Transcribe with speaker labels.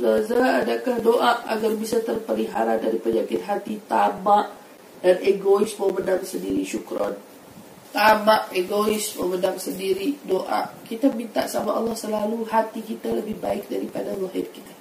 Speaker 1: Ustazah, adakah doa agar bisa terpelihara dari penyakit hati tamak dan egois memendam sendiri syukron? Tamak, egois, memendam sendiri, doa. Kita minta sama Allah selalu hati kita lebih baik daripada lahir kita.